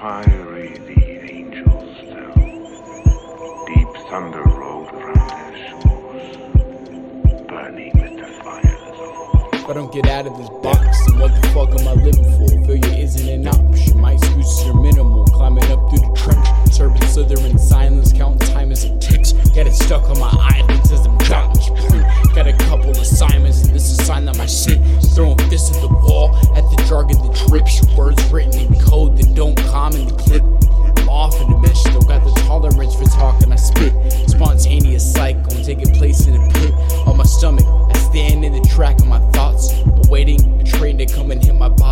fiery the angels fell. Deep thunder rolled around their shores, burning with the fires of If I don't get out of this box, then what the fuck am I living for? Failure isn't an option. My excuses are minimal. Climbing up through the trench, serpent slither in silence, counting time as it ticks. it stuck on my eyelids as I'm challenged. Got a couple assignments, and this is a sign that my shit. Throwing fists at the wall, at the jargon that drips. Words written in code. I'm in the clip. Off in the mist. Don't got the tolerance for talking. I spit spontaneous cycle taking place in the pit on my stomach. I stand in the track of my thoughts, awaiting a train to come and hit my body.